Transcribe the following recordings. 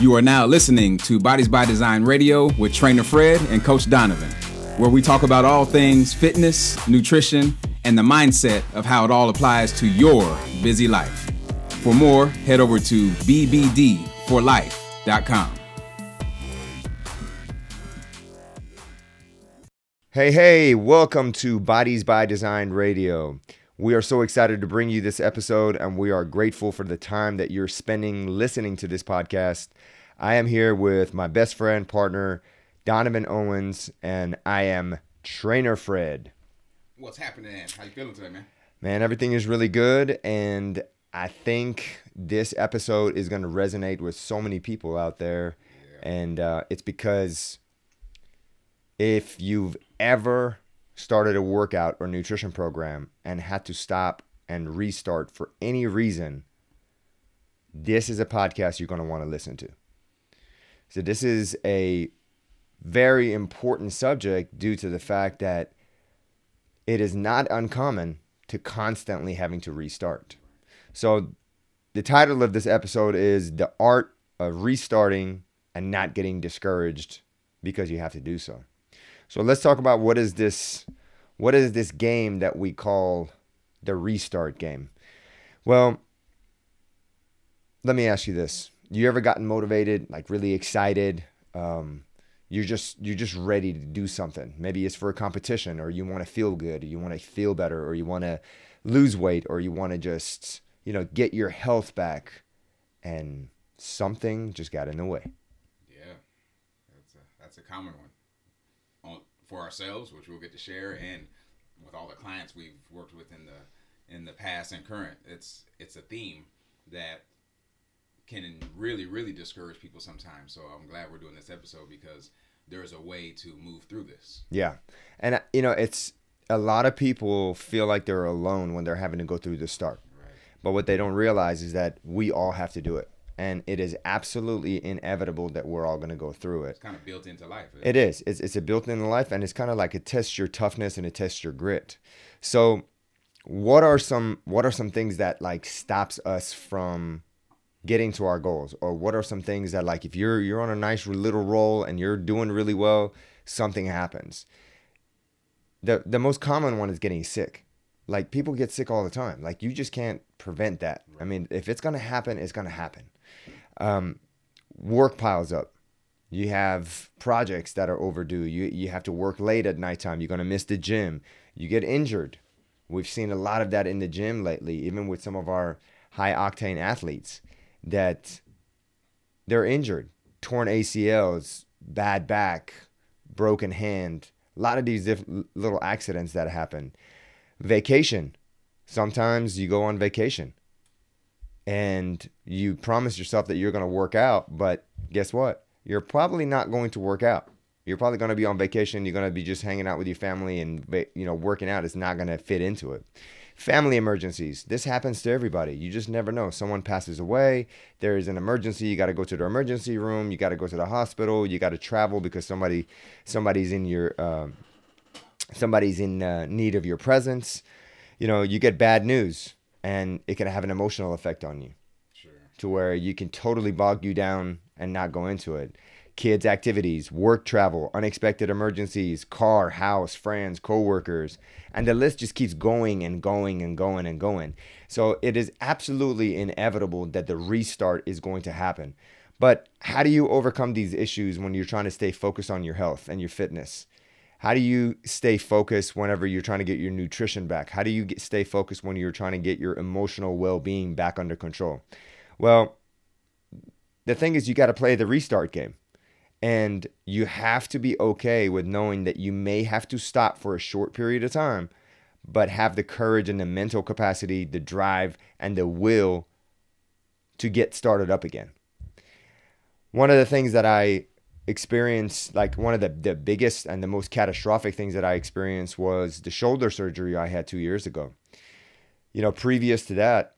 You are now listening to Bodies by Design Radio with Trainer Fred and Coach Donovan, where we talk about all things fitness, nutrition, and the mindset of how it all applies to your busy life. For more, head over to bbdforlife.com. Hey, hey, welcome to Bodies by Design Radio. We are so excited to bring you this episode, and we are grateful for the time that you're spending listening to this podcast. I am here with my best friend, partner, Donovan Owens, and I am Trainer Fred. What's happening? How you feeling today, man? Man, everything is really good, and I think this episode is going to resonate with so many people out there, Yeah. and uh, it's because if you've ever started a workout or nutrition program and had to stop and restart for any reason, this is a podcast you're going to want to listen to. So, this is a very important subject due to the fact that it is not uncommon to constantly having to restart. So, the title of this episode is The Art of Restarting and Not Getting Discouraged because you have to do so. So let's talk about what is this what is this game that we call the restart game? Well, let me ask you this. You ever gotten motivated, like really excited? Um, you're just you're just ready to do something. Maybe it's for a competition or you want to feel good, or you want to feel better, or you want to lose weight, or you want to just, you know, get your health back and something just got in the way. Yeah, that's a, that's a common one on, for ourselves, which we'll get to share, and with all the clients we've worked with in the in the past and current. It's it's a theme that can really really discourage people sometimes. So I'm glad we're doing this episode because there's a way to move through this. Yeah. And, uh, you know, it's a lot of people feel like they're alone when they're having to go through the start. Right. But what they don't realize is that we all have to do it. And it is absolutely inevitable that we're all going to go through it. It's kind of built into life. It is. It's, it's a built in life, and it's kind of like it tests your toughness and it tests your grit. So, what are some what are some things that like stops us from getting to our goals, or what are some things that like if you're you're on a nice little roll and you're doing really well, something happens. The the most common one is getting sick. Like people get sick all the time. Like you just can't prevent that. I mean, if it's gonna happen, it's gonna happen. Um, work piles up. You have projects that are overdue. You you have to work late at nighttime. You're going to miss the gym. You get injured. We've seen a lot of that in the gym lately even with some of our high octane athletes that they're injured torn acls bad back broken hand a lot of these diff- little accidents that happen vacation sometimes you go on vacation and you promise yourself that you're going to work out, but guess what? You're probably not going to work out. You're probably going to be on vacation. You're going to be just hanging out with your family, and you know, working out is not going to fit into it. Family emergencies. This happens to everybody. You just never know. Someone passes away. There is an emergency. You got to go to the emergency room. You got to go to the hospital. You got to travel because somebody, somebody's in your, um, somebody's in uh, need of your presence. You know, you get bad news, and it can have an emotional effect on you Sure. to where you can totally bog you down and not go into it. Kids' activities, work travel, unexpected emergencies, car, house, friends, coworkers, and the list just keeps going and going and going and going. So it is absolutely inevitable that the restart is going to happen. But how do you overcome these issues when you're trying to stay focused on your health and your fitness? How do you stay focused whenever you're trying to get your nutrition back? How do you get, stay focused when you're trying to get your emotional well being back under control? Well, the thing is, you got to play the restart game. And you have to be okay with knowing that you may have to stop for a short period of time, but have the courage and the mental capacity, the drive, and the will to get started up again. One of the things that I experienced, like one of the, the biggest and the most catastrophic things that I experienced was the shoulder surgery I had two years ago. You know, previous to that,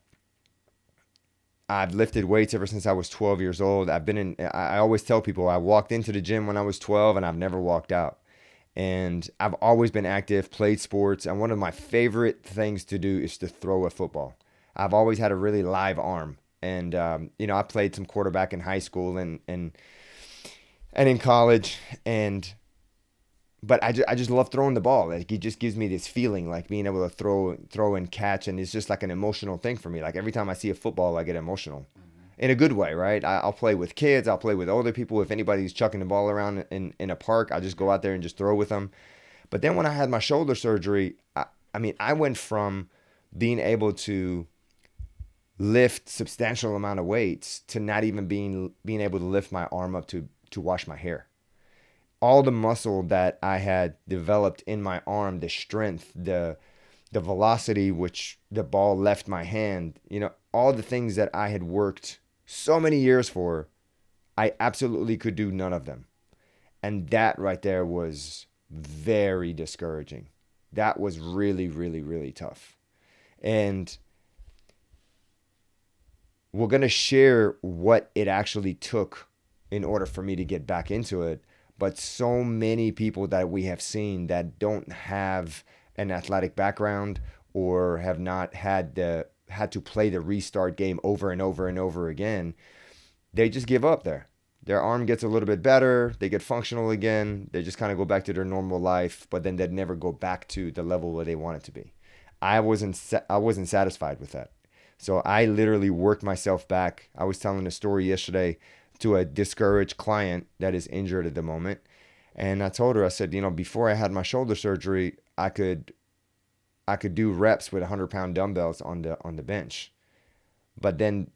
I've lifted weights ever since I was 12 years old. I've been in, I always tell people I walked into the gym when I was 12 and I've never walked out. And I've always been active, played sports. And one of my favorite things to do is to throw a football. I've always had a really live arm. and um, you know I played some quarterback in high school and and and in college, and but I just, I just love throwing the ball. Like it just gives me this feeling, like being able to throw throw and catch, and it's just like an emotional thing for me. Like every time I see a football, I get emotional, mm-hmm. in a good way, right? I, will play with kids, I'll play with older people. If anybody's chucking the ball around in in a park, I just go out there and just throw with them. But then when I had my shoulder surgery, I, I mean, I went from being able to lift substantial amount of weights to not even being being able to lift my arm up to to wash my hair all the muscle that I had developed in my arm, the strength, the the velocity which the ball left my hand, you know, all the things that I had worked so many years for, I absolutely could do none of them. And that right there was very discouraging. That was really, really, really tough. And we're going to share what it actually took in order for me to get back into it but so many people that we have seen that don't have an athletic background or have not had the had to play the restart game over and over and over again, they just give up there. Their arm gets a little bit better, they get functional again, they just kind of go back to their normal life, but then they'd never go back to the level where they want it to be. I wasn't I wasn't satisfied with that. So I literally worked myself back. I was telling a story yesterday to a discouraged client that is injured at the moment. And I told her, I said, you know, before I had my shoulder surgery, I could I could do reps with 100 pound dumbbells on the on the bench. But then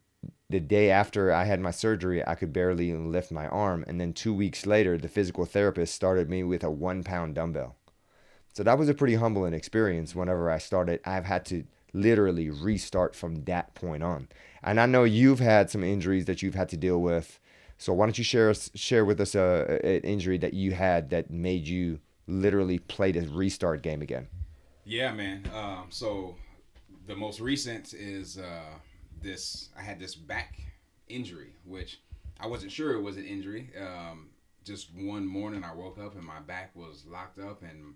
the day after I had my surgery, I could barely lift my arm. And then two weeks later, the physical therapist started me with a one pound dumbbell. So that was a pretty humbling experience whenever I started. I've had to literally restart from that point on. And I know you've had some injuries that you've had to deal with so why don't you share us share with us a, an injury that you had that made you literally play the restart game again? Yeah, man. Um, so the most recent is uh, this. I had this back injury, which I wasn't sure it was an injury. Um, just one morning, I woke up and my back was locked up, and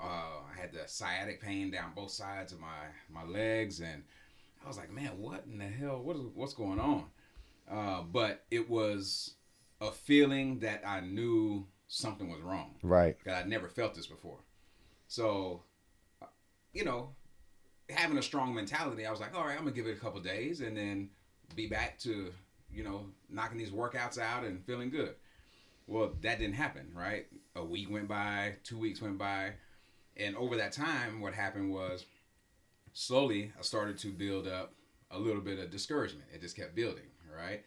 uh, I had the sciatic pain down both sides of my my legs, and I was like, man, what in the hell? What is what's going on? Uh, but it was a feeling that I knew something was wrong. Right. That I'd never felt this before. So, you know, having a strong mentality, I was like, all right, I'm gonna give it a couple days and then be back to, you know, knocking these workouts out and feeling good. Well, that didn't happen, right? A week went by, two weeks went by, and over that time, what happened was slowly I started to build up a little bit of discouragement. It just kept building right?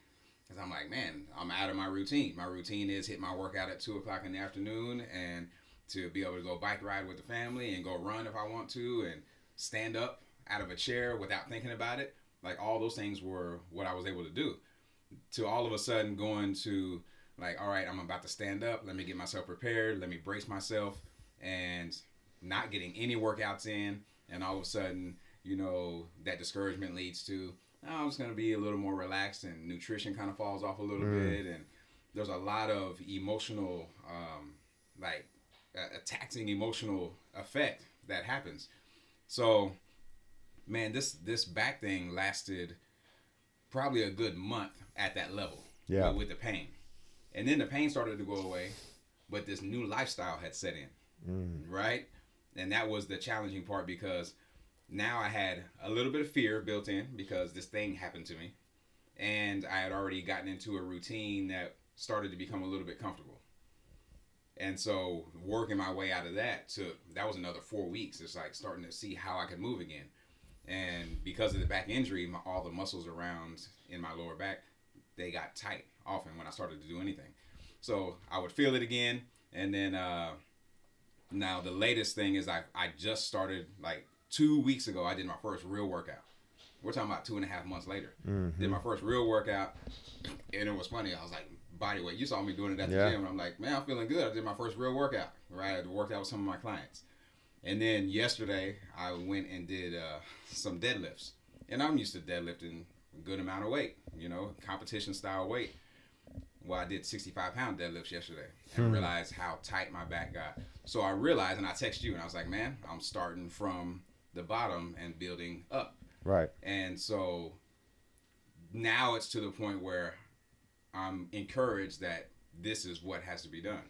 Because I'm like, man, I'm out of my routine. My routine is hit my workout at two o'clock in the afternoon and to be able to go bike ride with the family and go run if I want to and stand up out of a chair without thinking about it. Like all those things were what I was able to do. To all of a sudden going to like, all right, I'm about to stand up. Let me get myself prepared. Let me brace myself and not getting any workouts in. And all of a sudden, you know, that discouragement leads to I'm just gonna be a little more relaxed, and nutrition kind of falls off a little mm. bit, and there's a lot of emotional, um, like a, a taxing emotional effect that happens. So, man, this this back thing lasted probably a good month at that level. Yeah. With, with the pain, and then the pain started to go away, but this new lifestyle had set in, mm. right? And that was the challenging part because now I had a little bit of fear built in because this thing happened to me. And I had already gotten into a routine that started to become a little bit comfortable. And so working my way out of that took that was another four weeks. It's like starting to see how I could move again. And because of the back injury, my, all the muscles around in my lower back, they got tight often when I started to do anything. So I would feel it again. And then uh, now the latest thing is I, I just started like two weeks ago, I did my first real workout. We're talking about two and a half months later. Mm-hmm. Did my first real workout, and it was funny. I was like, body weight. You saw me doing it at the yeah. gym, and I'm like, man, I'm feeling good. I did my first real workout. Right, I worked out with some of my clients, and then yesterday I went and did uh, some deadlifts, and I'm used to deadlifting a good amount of weight. You know, competition style weight. Well, I did 65 pound deadlifts yesterday and hmm. realized how tight my back got. So I realized, and I texted you, and I was like, man, I'm starting from the bottom and building up. Right. And so now it's to the point where I'm encouraged that this is what has to be done.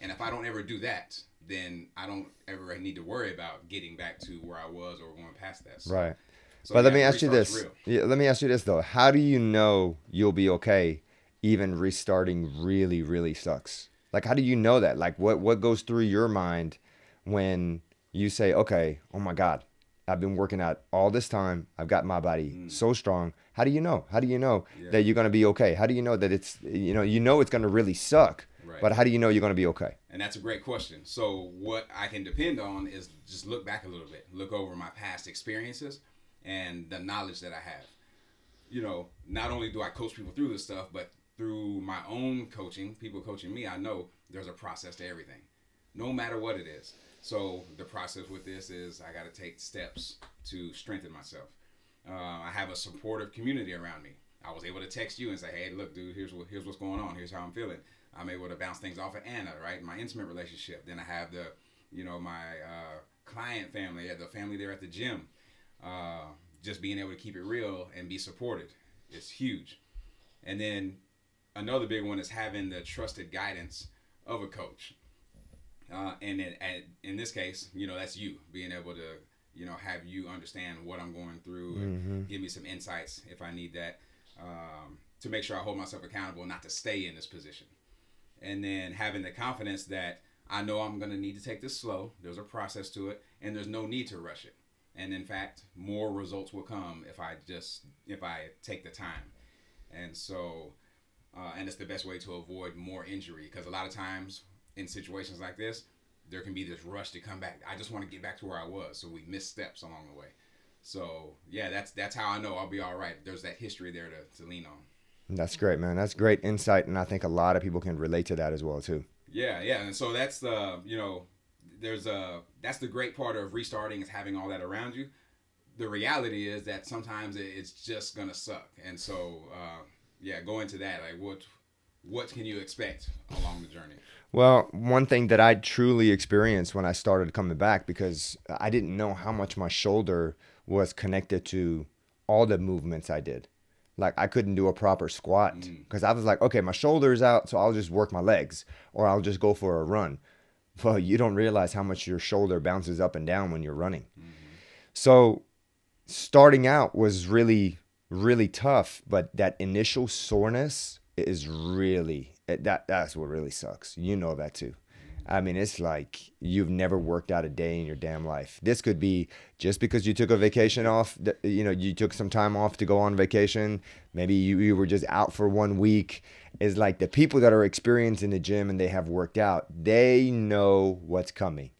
And if I don't ever do that, then I don't ever need to worry about getting back to where I was or going past that. So, Right. so but let me ask you this. Yeah, let me ask you this though. How do you know you'll be okay even restarting really really sucks? Like how do you know that? Like what what goes through your mind when you say, "Okay, oh my god, I've been working out all this time. I've got my body so strong." How do you know? How do you know Mm. Yeah. that you're going to be okay? How do you know that it's you know, you know it's going to really suck. Right. But how do you know you're going to be okay? And that's a great question. So what I can depend on is just look back a little bit, look over my past experiences and the knowledge that I have. You know, not only do I coach people through this stuff, but through my own coaching, people coaching me, I know there's a process to everything, no matter what it is. So the process with this is I got to take steps to strengthen myself. Uh, I have a supportive community around me. I was able to text you and say, "Hey, look, dude, here's what here's what's going on. Here's how I'm feeling." I'm able to bounce things off of Anna, right? My intimate relationship. Then I have the, you know, my uh, client family, the family there at the gym. Uh, just being able to keep it real and be supported is huge. And then another big one is having the trusted guidance of a coach. Uh, and in, at, in this case, you know, that's you being able to, you know, have you understand what I'm going through and give me some insights if I need that um, to make sure I hold myself accountable not to stay in this position. And then having the confidence that I know I'm going to need to take this slow. There's a process to it, and there's no need to rush it. And in fact, more results will come if I just if I take the time. And so, uh, and it's the best way to avoid more injury because a lot of times in situations like this, there can be this rush to come back. I just want to get back to where I was, so we miss steps along the way. So yeah, that's that's how I know I'll be all right. There's that history there to, to lean on. That's great, man. That's great insight and I think a lot of people can relate to that as well too. Yeah, yeah, and so that's the you know, there's a that's the great part of restarting is having all that around you. The reality is that sometimes it's just gonna suck, and so uh, yeah, go into that. Like what what can you expect along the journey? Well, one thing that I truly experienced when I started coming back because I didn't know how much my shoulder was connected to all the movements I did. Like I couldn't do a proper squat mm. because I was like, okay, my shoulder's out, so I'll just work my legs or I'll just go for a run. Well, you don't realize how much your shoulder bounces up and down when you're running. Mm-hmm. So starting out was really really tough, but that initial soreness is really eh, that that's what really sucks. You know that too. I mean, it's like you've never worked out a day in your damn life. This could be just because you took a vacation off, you know, you took some time off to go on vacation. Maybe you, you were just out for one week. Is like the people that are experienced in the gym and they have worked out, they know what's coming.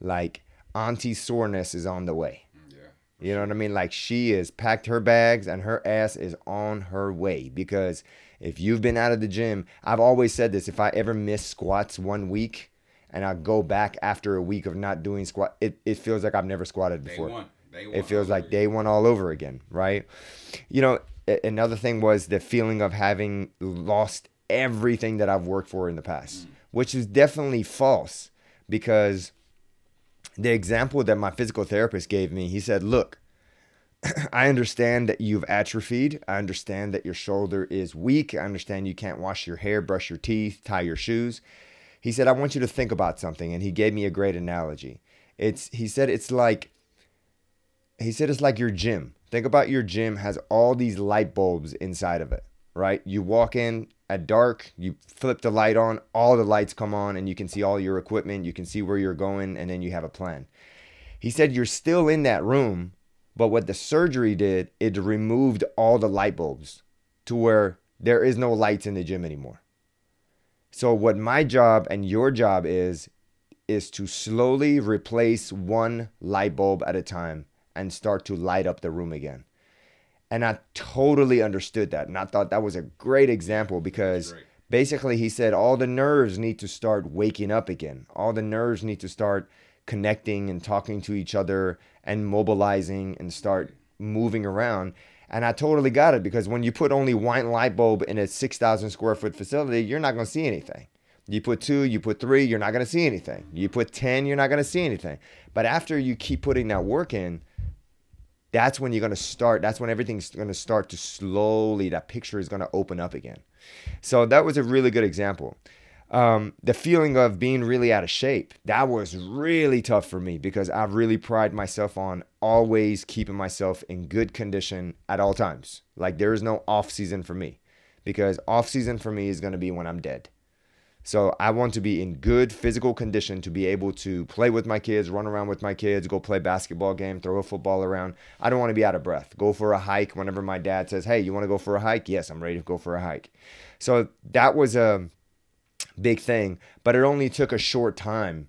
Like, Auntie soreness is on the way. Yeah, You know what I mean? Like she is packed her bags and her ass is on her way because if you've been out of the gym, I've always said this, if I ever miss squats one week and I go back after a week of not doing squat, it, it feels like I've never squatted day before. one, day one. It feels like day one all over again, right? You know, another thing was the feeling of having lost everything that I've worked for in the past, mm. which is definitely false because the example that my physical therapist gave me, he said, Look, I understand that you've atrophied. I understand that your shoulder is weak. I understand you can't wash your hair, brush your teeth, tie your shoes. He said, I want you to think about something. And he gave me a great analogy. It's he said it's like he said it's like your gym. Think about your gym has all these light bulbs inside of it, right? You walk in at dark, you flip the light on, all the lights come on, and you can see all your equipment, you can see where you're going, and then you have a plan. He said you're still in that room, but what the surgery did, it removed all the light bulbs to where there is no lights in the gym anymore. So what my job and your job is is to slowly replace one light bulb at a time and start to light up the room again. And I totally understood that. And I thought that was a great example because great. basically he said all the nerves need to start waking up again. All the nerves need to start connecting and talking to each other and mobilizing and start moving around. And I totally got it because when you put only one light bulb in a 6,000 square foot facility, you're not going to see anything. You put two, you put three, you're not going to see anything. You put 10, you're not going to see anything. But after you keep putting that work in, that's when you're going to start that's when everything's going to start to slowly that picture is going to open up again so that was a really good example um, the feeling of being really out of shape that was really tough for me because i really pride myself on always keeping myself in good condition at all times like there is no off season for me because off season for me is going to be when i'm dead so I want to be in good physical condition to be able to play with my kids, run around with my kids, go play basketball game, throw a football around. I don't want to be out of breath. Go for a hike whenever my dad says, "Hey, you want to go for a hike?" Yes, I'm ready to go for a hike. So that was a big thing, but it only took a short time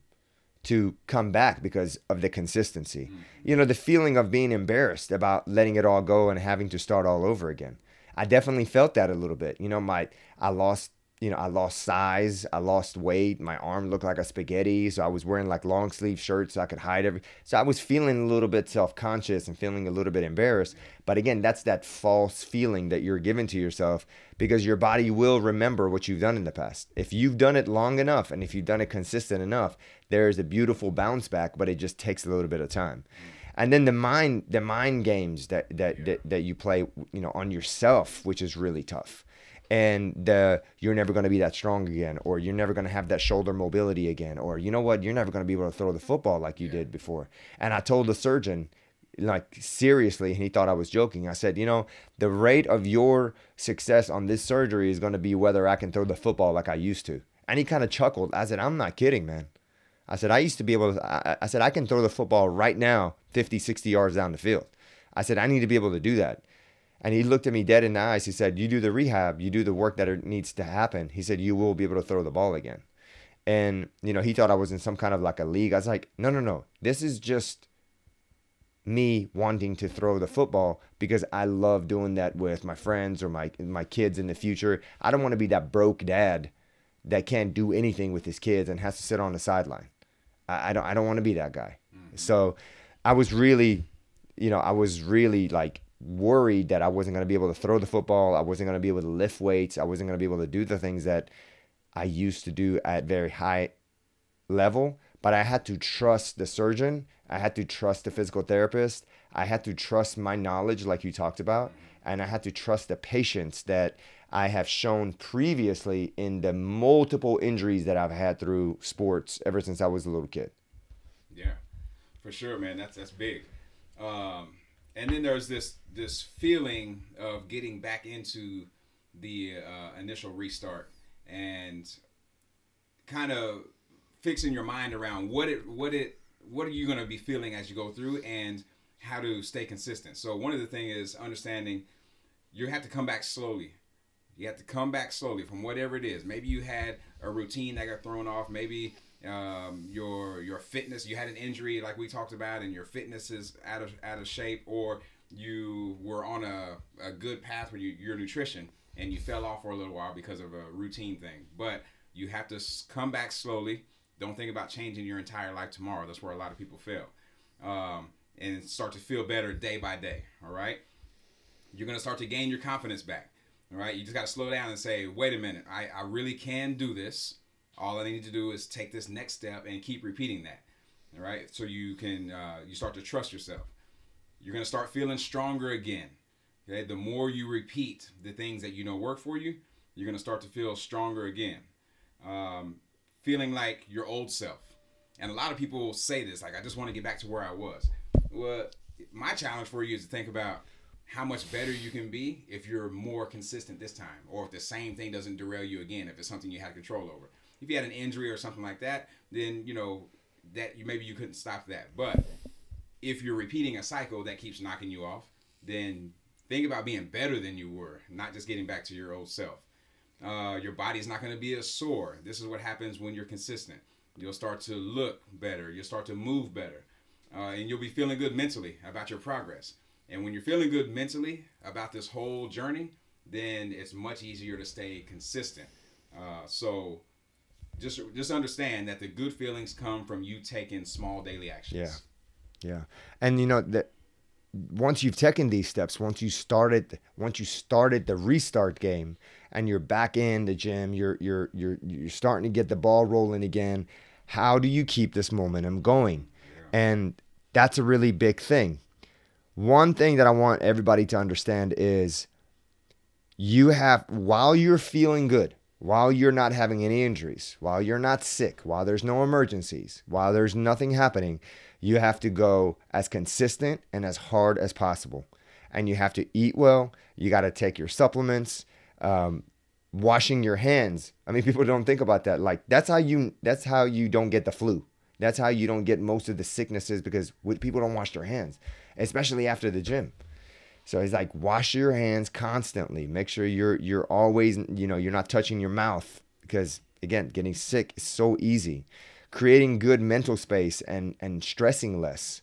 to come back because of the consistency. Mm-hmm. You know, the feeling of being embarrassed about letting it all go and having to start all over again. I definitely felt that a little bit. You know, my I lost you know, I lost size, I lost weight, my arm looked like a spaghetti, so I was wearing like long sleeve shirts so I could hide every. So I was feeling a little bit self conscious and feeling a little bit embarrassed. But again, that's that false feeling that you're giving to yourself because your body will remember what you've done in the past. If you've done it long enough and if you've done it consistent enough, there's a beautiful bounce back, but it just takes a little bit of time. And then the mind, the mind games that that yeah. that, that you play, you know, on yourself, which is really tough and the you're never going to be that strong again or you're never going to have that shoulder mobility again or you know what? You're never going to be able to throw the football like you yeah. did before. And i told the surgeon like seriously and he thought i was joking. I said you know the rate of your success on this surgery is going to be whether i can throw the football like i used to. And he kind of chuckled. I said i'm not kidding man. I said i used to be able to I, I said i can throw the football right now 50 60 yards down the field. I said i need to be able to do that and he looked at me dead in the eyes. He said, You do the rehab, you do the work that needs to happen. He said, You will be able to throw the ball again. And, you know, he thought I was in some kind of like a league. I was like, No, no, no. This is just me wanting to throw the football because I love doing that with my friends or my my kids in the future. I don't want to be that broke dad that can't do anything with his kids and has to sit on the sideline. I, I don't I don't want to be that guy. Mm-hmm. So I was really, you know, I was really like worried that I wasn't going to be able to throw the football. I wasn't going to be able to lift weights. I wasn't going to be able to do the things that I used to do at very high level. But I had to trust the surgeon. I had to trust the physical therapist. I had to trust my knowledge, like you talked about. And I had to trust the patience that I have shown previously in the multiple injuries that I've had through sports ever since I was a little kid. Yeah, for sure, man. That's that's big. Um, and then there's this this feeling of getting back into the uh, initial restart and kind of fixing your mind around what it what it what are you going to be feeling as you go through and how to stay consistent. So one of the things is understanding you have to come back slowly. You have to come back slowly from whatever it is. Maybe you had a routine that got thrown off. Maybe um, your your fitness you had an injury like we talked about and your fitness is out of out of shape or you were on a, a good path with your nutrition and you fell off for a little while because of a routine thing. But you have to come back slowly. Don't think about changing your entire life tomorrow. That's where a lot of people fail. Um, and start to feel better day by day all right? You're going to start to gain your confidence back all right? You just got to slow down and say wait a minute. I, I really can do this all I need to do is take this next step and keep repeating that. All right. So you can uh, you start to trust yourself. You're gonna start feeling stronger again. Okay. The more you repeat the things that you know work for you, you're gonna start to feel stronger again. Um, feeling like your old self. And a lot of people say this, like, I just want to get back to where I was. Well, my challenge for you is to think about how much better you can be if you're more consistent this time, or if the same thing doesn't derail you again, if it's something you had control over if you had an injury or something like that, then you know that you maybe you couldn't stop that. But if you're repeating a cycle that keeps knocking you off, then think about being better than you were, not just getting back to your old self. Uh, your body's not going to be as sore. This is what happens when you're consistent. You'll start to look better. You'll start to move better. Uh, and you'll be feeling good mentally about your progress. And when you're feeling good mentally about this whole journey, then it's much easier to stay consistent. Uh, so just just understand that the good feelings come from you taking small daily actions. Yeah, yeah, and you know that once you've taken these steps, once you started, once you started the restart game, and you're back in the gym, you're you're you're you're starting to get the ball rolling again. How do you keep this momentum going? Yeah. And that's a really big thing. one thing that I want everybody to understand is you have, while you're feeling good, while you're not having any injuries, while you're not sick, while there's no emergencies, while there's nothing happening, you have to go as consistent and as hard as possible. And you have to eat well. You got to take your supplements. Um, washing your hands. I mean, people don't think about that. Like that's how you that's how you don't get the flu. That's how you don't get most of the sicknesses because people don't wash their hands, especially after the gym. So he's like, wash your hands constantly. Make sure you're you're always you know you're not touching your mouth because again, getting sick is so easy. Creating good mental space and and stressing less.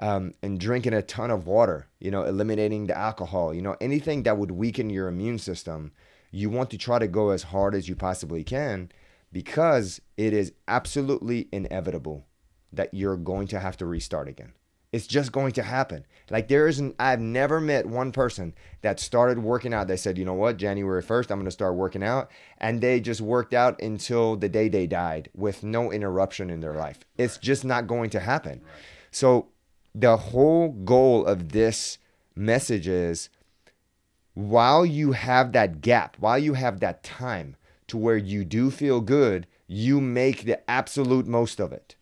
Um, and drinking a ton of water, you know, eliminating the alcohol, you know, anything that would weaken your immune system you want to try to go as hard as you possibly can because it is absolutely inevitable that you're going to have to restart again. It's just going to happen. Like there isn't I've never met one person that started working out. They said, "You know what? January 1st, I'm going to start working out." And they just worked out until the day they died with no interruption in their life. It's just not going to happen. So the whole goal of this message is while you have that gap, while you have that time to where you do feel good, you make the absolute most of it.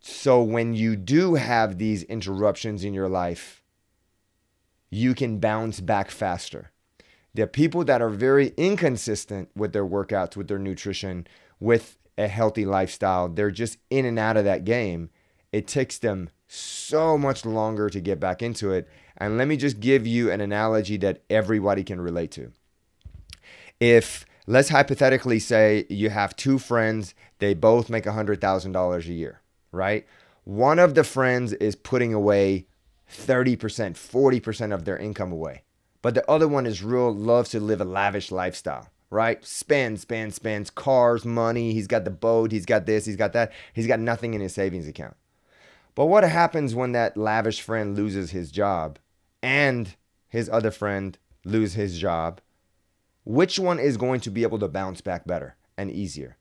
So when you do have these interruptions in your life, you can bounce back faster. There are people that are very inconsistent with their workouts, with their nutrition, with a healthy lifestyle. They're just in and out of that game. It takes them so much longer to get back into it. And let me just give you an analogy that everybody can relate to. If let's hypothetically say you have two friends, they both make $100,000 a year, right? One of the friends is putting away 30%, 40% of their income away. But the other one is real loves to live a lavish lifestyle, right? Spends, spends, spends, cars, money. He's got the boat, he's got this, he's got that. He's got nothing in his savings account. But what happens when that lavish friend loses his job and his other friend lose his job? Which one is going to be able to bounce back better and easier?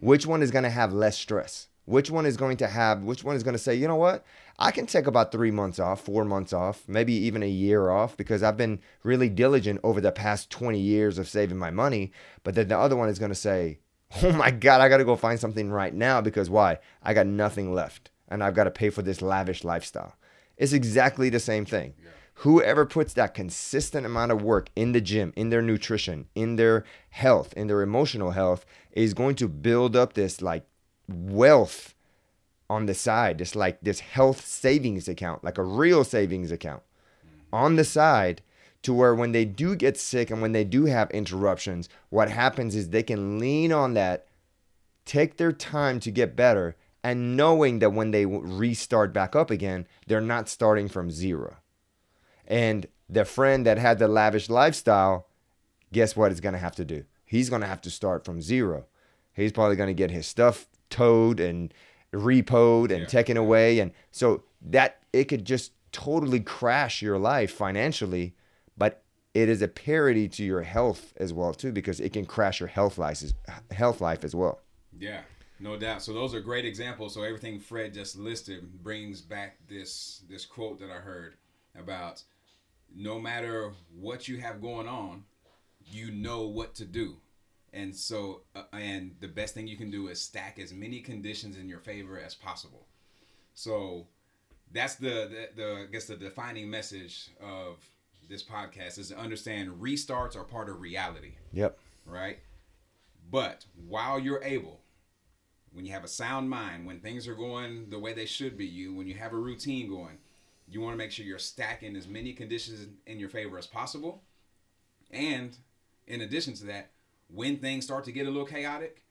Which one is going to have less stress? Which one is going to have, which one is going to say, you know what? I can take about three months off, four months off, maybe even a year off because I've been really diligent over the past 20 years of saving my money. But then the other one is going to say, oh my God, I got to go find something right now because why? I got nothing left and I've got to pay for this lavish lifestyle. It's exactly the same thing. Yeah. Whoever puts that consistent amount of work in the gym, in their nutrition, in their health, in their emotional health, is going to build up this like wealth on the side, this like this health savings account, like a real savings account on the side to where when they do get sick and when they do have interruptions, what happens is they can lean on that, take their time to get better, and knowing that when they restart back up again, they're not starting from zero. And the friend that had the lavish lifestyle, guess what he's going to have to do? He's going to have to start from zero. He's probably going to get his stuff towed and repoed and yeah. taken away. And so that it could just totally crash your life financially, but it is a parity to your health as well too, because it can crash your health life, health life as well. Yeah. No doubt. So those are great examples. So everything Fred just listed brings back this this quote that I heard about no matter what you have going on, you know what to do. And so uh, and the best thing you can do is stack as many conditions in your favor as possible. So that's the, the, the I guess the defining message of this podcast is to understand restarts are part of reality. Yep. Right? But while you're able when you have a sound mind, when things are going the way they should be, you when you have a routine going, you want to make sure you're stacking as many conditions in your favor as possible. And in addition to that, when things start to get a little chaotic,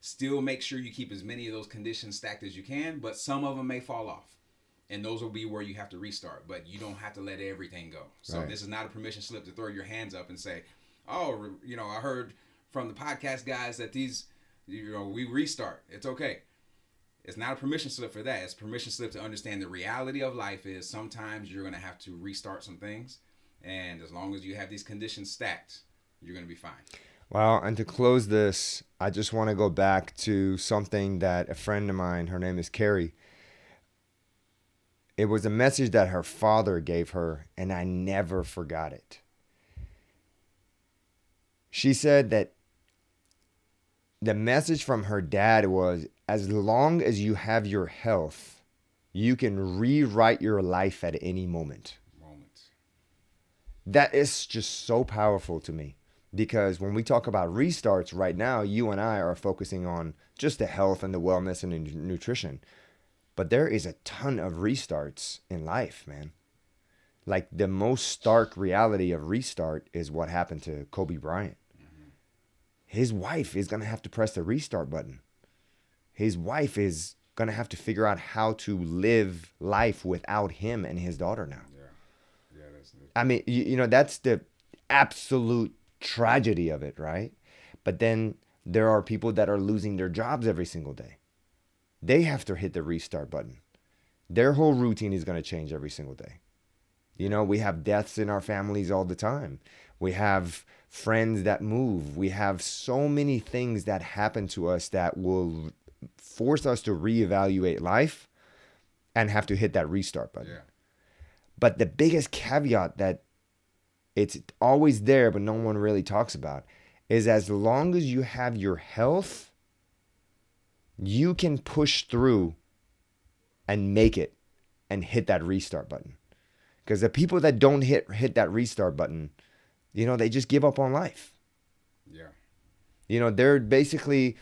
still make sure you keep as many of those conditions stacked as you can, but some of them may fall off. And those will be where you have to restart, but you don't have to let everything go. So right. this is not a permission slip to throw your hands up and say, "Oh, you know, I heard from the podcast guys that these you know, we restart. It's okay. It's not a permission slip for that. It's permission slip to understand the reality of life is sometimes you're going to have to restart some things. And as long as you have these conditions stacked, you're going to be fine. Well, and to close this, I just want to go back to something that a friend of mine, her name is Carrie, it was a message that her father gave her, and I never forgot it. She said that the message from her dad was as long as you have your health, you can rewrite your life at any moment. Moments. That is just so powerful to me because when we talk about restarts right now, you and I are focusing on just the health and the wellness and the nutrition. But there is a ton of restarts in life, man. Like the most stark reality of restart is what happened to Kobe Bryant. His wife is going to have to press the restart button. His wife is going to have to figure out how to live life without him and his daughter now. Yeah. Yeah, that's I mean, you, you know, that's the absolute tragedy of it, right? But then there are people that are losing their jobs every single day. They have to hit the restart button. Their whole routine is going to change every single day. You know, we have deaths in our families all the time. We have friends that move. We have so many things that happen to us that will force us to reevaluate life and have to hit that restart button. yeah. But the biggest caveat that it's always there, but no one really talks about, is as long as you have your health, you can push through and make it and hit that restart button. Because the people that don't hit hit that restart button, you know, they just give up on life. Yeah. You know, they're basically,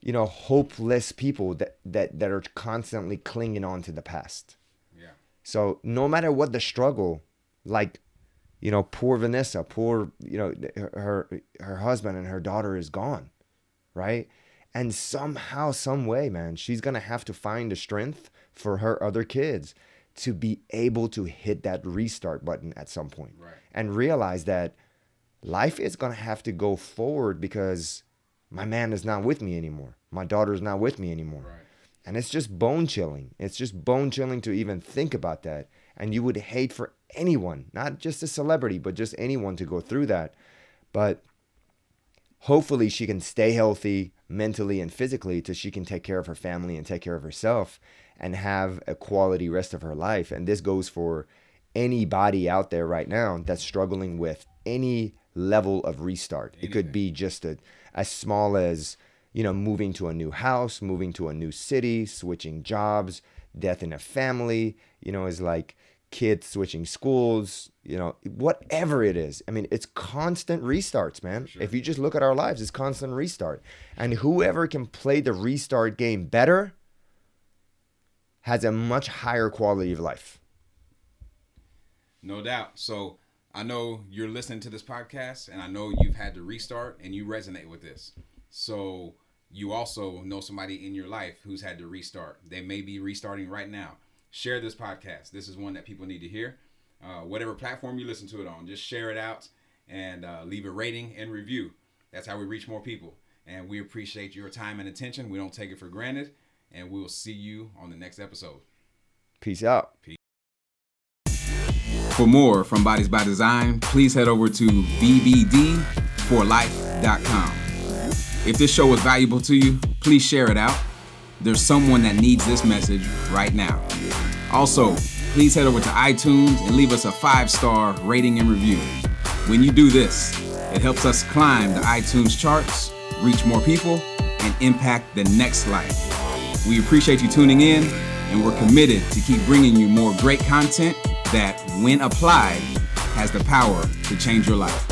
you know, hopeless people that that that are constantly clinging on to the past. Yeah. So no matter what the struggle, like, you know, poor Vanessa, poor, you know, her her husband and her daughter is gone, right? And somehow, some way, man, she's gonna have to find the strength for her other kids to be able to hit that restart button at some point Right. and realize that life is gonna have to go forward because my man is not with me anymore. My daughter is not with me anymore. Right. And it's just bone chilling. It's just bone chilling to even think about that. And you would hate for anyone, not just a celebrity, but just anyone to go through that. But hopefully she can stay healthy mentally and physically till she can take care of her family and take care of herself and have a quality rest of her life. And this goes for anybody out there right now that's struggling with any level of restart. It could be just a, as small as, you know, moving to a new house, moving to a new city, switching jobs, death in a family, you know, is like kids switching schools, you know, whatever it is. I mean, it's constant restarts, man. Sure. If you just look at our lives, it's constant restart. And whoever can play the restart game better has a much higher quality of life. No doubt. So I know you're listening to this podcast, and I know you've had to restart, and you resonate with this. So you also know somebody in your life who's had to restart. They may be restarting right now. Share this podcast. This is one that people need to hear. Uh, whatever platform you listen to it on, just share it out and uh, leave a rating and review. That's how we reach more people. And we appreciate your time and attention. We don't take it for granted. And we will see you on the next episode. Peace out. Peace. For more from Bodies by Design, please head over to bbdforlife.com. If this show was valuable to you, please share it out. There's someone that needs this message right now. Also, please head over to iTunes and leave us a five star rating and review. When you do this, it helps us climb the iTunes charts, reach more people, and impact the next life. We appreciate you tuning in, and we're committed to keep bringing you more great content that, when applied, has the power to change your life.